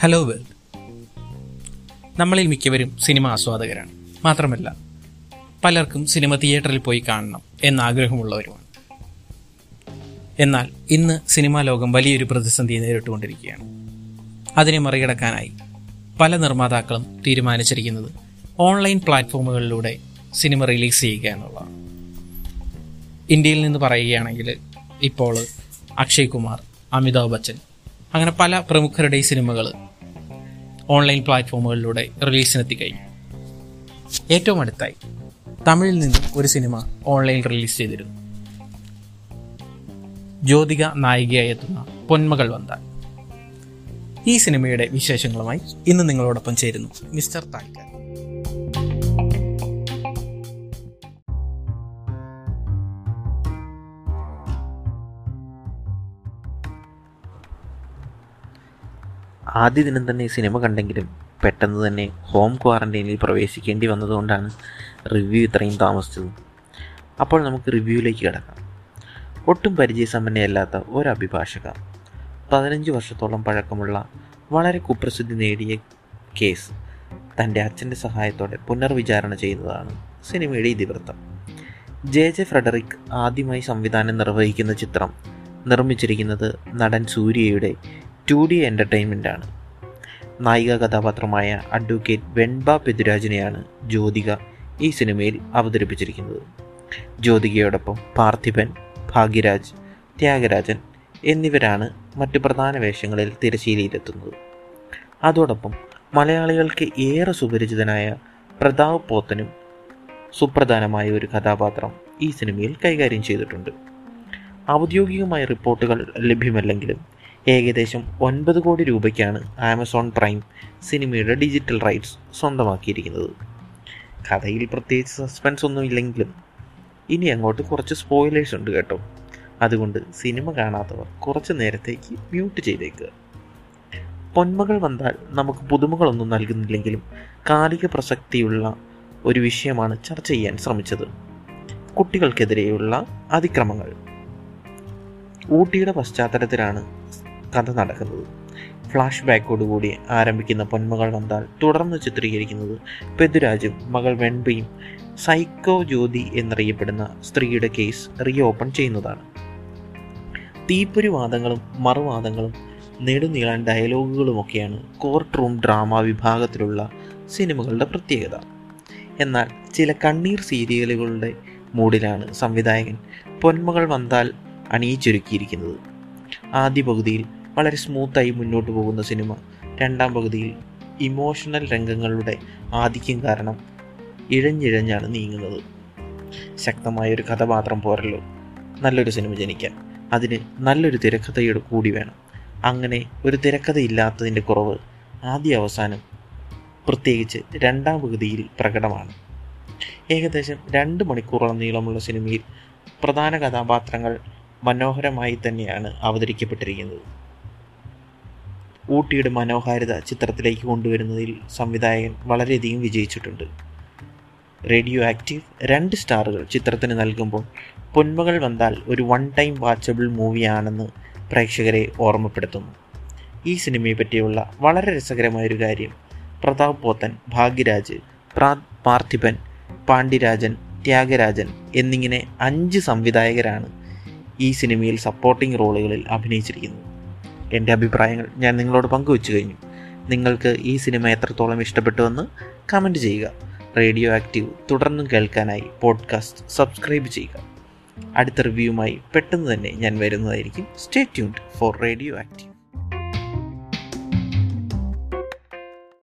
Hello world നമ്മളിൽ മിക്കവരും cinema ആസ്വാദകരാണ്. മാത്രമല്ല പലർക്കും സിനിമ തിയേറ്ററിൽ പോയി കാണണം എന്നാഗ്രഹമുള്ളവരുമാണ്. എന്നാൽ ഇന്ന് സിനിമാ ലോകം വലിയൊരു പ്രതിസന്ധി നേരിട്ടുകൊണ്ടിരിക്കുകയാണ്. അതിനെ മറികടക്കാനായി പല നിർമ്മാതാക്കളും തീരുമാനിച്ചിരിക്കുന്നത് ഓൺലൈൻ പ്ലാറ്റ്ഫോമുകളിലൂടെ സിനിമ റിലീസ് ചെയ്യുക എന്നുള്ളതാണ്. ഇന്ത്യയിൽ നിന്ന് പറയുകയാണെങ്കിൽ ഇപ്പോൾ അക്ഷയ് കുമാർ അമിതാഭ് ബച്ചൻ അങ്ങനെ പല പ്രമുഖരുടെ സിനിമകൾ ഓൺലൈൻ പ്ലാറ്റ്ഫോമുകളിലൂടെ റിലീസിനെത്തി കഴിഞ്ഞു. ഏറ്റവും അടുത്തായി തമിഴിൽ നിന്ന് ഒരു സിനിമ ഓൺലൈൻ റിലീസ് ചെയ്തിരുന്നു. ജ്യോതിക നായികയായി എത്തുന്ന പൊന്മകൾ വന്ത ഈ സിനിമയുടെ വിശേഷങ്ങളുമായി ഇന്ന് നിങ്ങളോടൊപ്പം ചേരുന്നു മിസ്റ്റർ താൽക്കാർ ആദ്യ ദിനം തന്നെ സിനിമ കണ്ടെങ്കിലും പെട്ടെന്ന് തന്നെ ഹോം ക്വാറന്റൈനിൽ പ്രവേശിക്കേണ്ടി വന്നതുകൊണ്ടാണ് റിവ്യൂ ഇത്രയും താമസിച്ചത്. അപ്പോൾ നമുക്ക് റിവ്യൂവിലേക്ക് കിടക്കാം. ഒട്ടും പരിചയസമ്പന്നയല്ലാത്ത ഒരു അഭിഭാഷക പതിനഞ്ച് വർഷത്തോളം പഴക്കമുള്ള വളരെ കുപ്രസിദ്ധി നേടിയ കേസ് തന്റെ അച്ഛന്റെ സഹായത്തോടെ പുനർവിചാരണ ചെയ്യുന്നതാണ് സിനിമയുടെ ഇതിവൃത്തം. ജെ ജെ ഫ്രെഡറിക് ആദ്യമായി സംവിധാനം നിർവഹിക്കുന്ന ചിത്രം നിർമ്മിച്ചിരിക്കുന്നത് നടൻ സൂര്യയുടെ ടു ഡി എന്റർടൈൻമെന്റാണ് നായിക കഥാപാത്രമായ അഡ്വക്കേറ്റ് വെൺബ പെതുരാജിനെയാണ് ജ്യോതിക ഈ സിനിമയിൽ അവതരിപ്പിച്ചിരിക്കുന്നത്. ജ്യോതികയോടൊപ്പം പാർത്ഥിപൻ ഭാഗ്യരാജ് ത്യാഗരാജൻ എന്നിവരാണ് മറ്റു പ്രധാന വേഷങ്ങളിൽ തിരശ്ശീലയിലെത്തുന്നത്. അതോടൊപ്പം മലയാളികൾക്ക് ഏറെ സുപരിചിതനായ പ്രതാപ് പോത്തനും സുപ്രധാനമായ ഒരു കഥാപാത്രം ഈ സിനിമയിൽ കൈകാര്യം ചെയ്തിട്ടുണ്ട്. ഔദ്യോഗികമായ റിപ്പോർട്ടുകൾ ലഭ്യമല്ലെങ്കിലും ഏകദേശം ഒൻപത് കോടി രൂപയ്ക്കാണ് ആമസോൺ പ്രൈം സിനിമയുടെ ഡിജിറ്റൽ റൈറ്റ്സ് സ്വന്തമാക്കിയിരിക്കുന്നത്. കഥയിൽ പ്രത്യേകിച്ച് സസ്പെൻസ് ഒന്നും ഇല്ലെങ്കിലും ഇനി അങ്ങോട്ട് കുറച്ച് സ്പോയിലേഴ്സ് ഉണ്ട് കേട്ടോ. അതുകൊണ്ട് സിനിമ കാണാത്തവർ കുറച്ച് നേരത്തേക്ക് മ്യൂട്ട് ചെയ്തേക്കുക പൊന്മകൾ വന്നാൽ നമുക്ക് പുതുമകളൊന്നും നൽകുന്നില്ലെങ്കിലും കാലിക പ്രസക്തിയുള്ള ഒരു വിഷയമാണ് ചർച്ച ചെയ്യാൻ ശ്രമിച്ചത്. കുട്ടികൾക്കെതിരെയുള്ള അതിക്രമങ്ങൾ. ഊട്ടിയുടെ പശ്ചാത്തലത്തിലാണ് കഥ നടക്കുന്നത്. ഫ്ലാഷ് ബാക്കോടുകൂടി ആരംഭിക്കുന്ന പൊന്മകൾ വന്നാൽ തുടർന്ന് ചിത്രീകരിക്കുന്നത് പെതുരാജും മകൾ വെൺപയും. സൈക്കോ ജ്യോതി എന്നറിയപ്പെടുന്ന സ്ത്രീയുടെ കേസ് റീഓപ്പൺ ചെയ്യുന്നതാണ്. തീപ്പൊരിവാദങ്ങളും മറുവാദങ്ങളും നെടുനീളൻ ഡയലോഗുകളുമൊക്കെയാണ് കോർട്ട് റൂം ഡ്രാമ വിഭാഗത്തിലുള്ള സിനിമകളുടെ പ്രത്യേകത. എന്നാൽ ചില കണ്ണീർ സീരിയലുകളുടെ മൂഡിലാണ് സംവിധായകൻ പൊന്മകൾ വന്നാൽ അണിയിച്ചൊരുക്കിയിരിക്കുന്നത്. ആദ്യ പകുതിയിൽ വളരെ സ്മൂത്തായി മുന്നോട്ട് പോകുന്ന സിനിമ രണ്ടാം പകുതിയിൽ ഇമോഷണൽ രംഗങ്ങളുടെ ആധിക്യം കാരണം ഇഴഞ്ഞിഴഞ്ഞാണ് നീങ്ങുന്നത്. ശക്തമായൊരു കഥാപാത്രം പോരല്ലോ. നല്ലൊരു സിനിമ ജനിക്കാൻ. അതിന് നല്ലൊരു തിരക്കഥയോട് കൂടി വേണം. അങ്ങനെ ഒരു തിരക്കഥയില്ലാത്തതിന്റെ കുറവ് ആദ്യ അവസാനം പ്രത്യേകിച്ച് രണ്ടാം പകുതിയിൽ പ്രകടമാണ്. ഏകദേശം രണ്ട് മണിക്കൂറോളം നീളമുള്ള സിനിമയിൽ പ്രധാന കഥാപാത്രങ്ങൾ മനോഹരമായി തന്നെയാണ് അവതരിക്കപ്പെട്ടിരിക്കുന്നത്. ഊട്ടിയുടെ മനോഹാരിത ചിത്രത്തിലേക്ക് കൊണ്ടുവരുന്നതിൽ സംവിധായകൻ വളരെയധികം വിജയിച്ചിട്ടുണ്ട്. റേഡിയോ ആക്റ്റീവ് രണ്ട് സ്റ്റാറുകൾ ചിത്രത്തിന് നൽകുമ്പോൾ പൊന്മകൾ വന്നാൽ ഒരു വൺ ടൈം വാച്ചബിൾ മൂവിയാണെന്ന് പ്രേക്ഷകരെ ഓർമ്മപ്പെടുത്തുന്നു. ഈ സിനിമയെ പറ്റിയുള്ള വളരെ രസകരമായൊരു കാര്യം പ്രതാപ് പോത്തൻ ഭാഗ്യരാജ് പ്രാ പാർത്ഥിപൻ പാണ്ഡ്യരാജൻ ത്യാഗരാജൻ എന്നിങ്ങനെ അഞ്ച് സംവിധായകരാണ് ഈ സിനിമയിൽ സപ്പോർട്ടിംഗ് റോളുകളിൽ അഭിനയിച്ചിരിക്കുന്നത്. എന്റെ അഭിപ്രായങ്ങൾ ഞാൻ നിങ്ങളോട് പങ്കുവെച്ചു കഴിഞ്ഞു. നിങ്ങൾക്ക് ഈ സിനിമ എത്രത്തോളം ഇഷ്ടപ്പെട്ടുവെന്ന് കമന്റ് ചെയ്യുക. റേഡിയോ ആക്റ്റീവ് തുടർന്നും കേൾക്കാനായി പോഡ്കാസ്റ്റ് സബ്സ്ക്രൈബ് ചെയ്യുക. അടുത്ത റിവ്യൂമായി പെട്ടെന്ന് തന്നെ ഞാൻ വരുന്നതായിരിക്കും. Stay tuned for radio active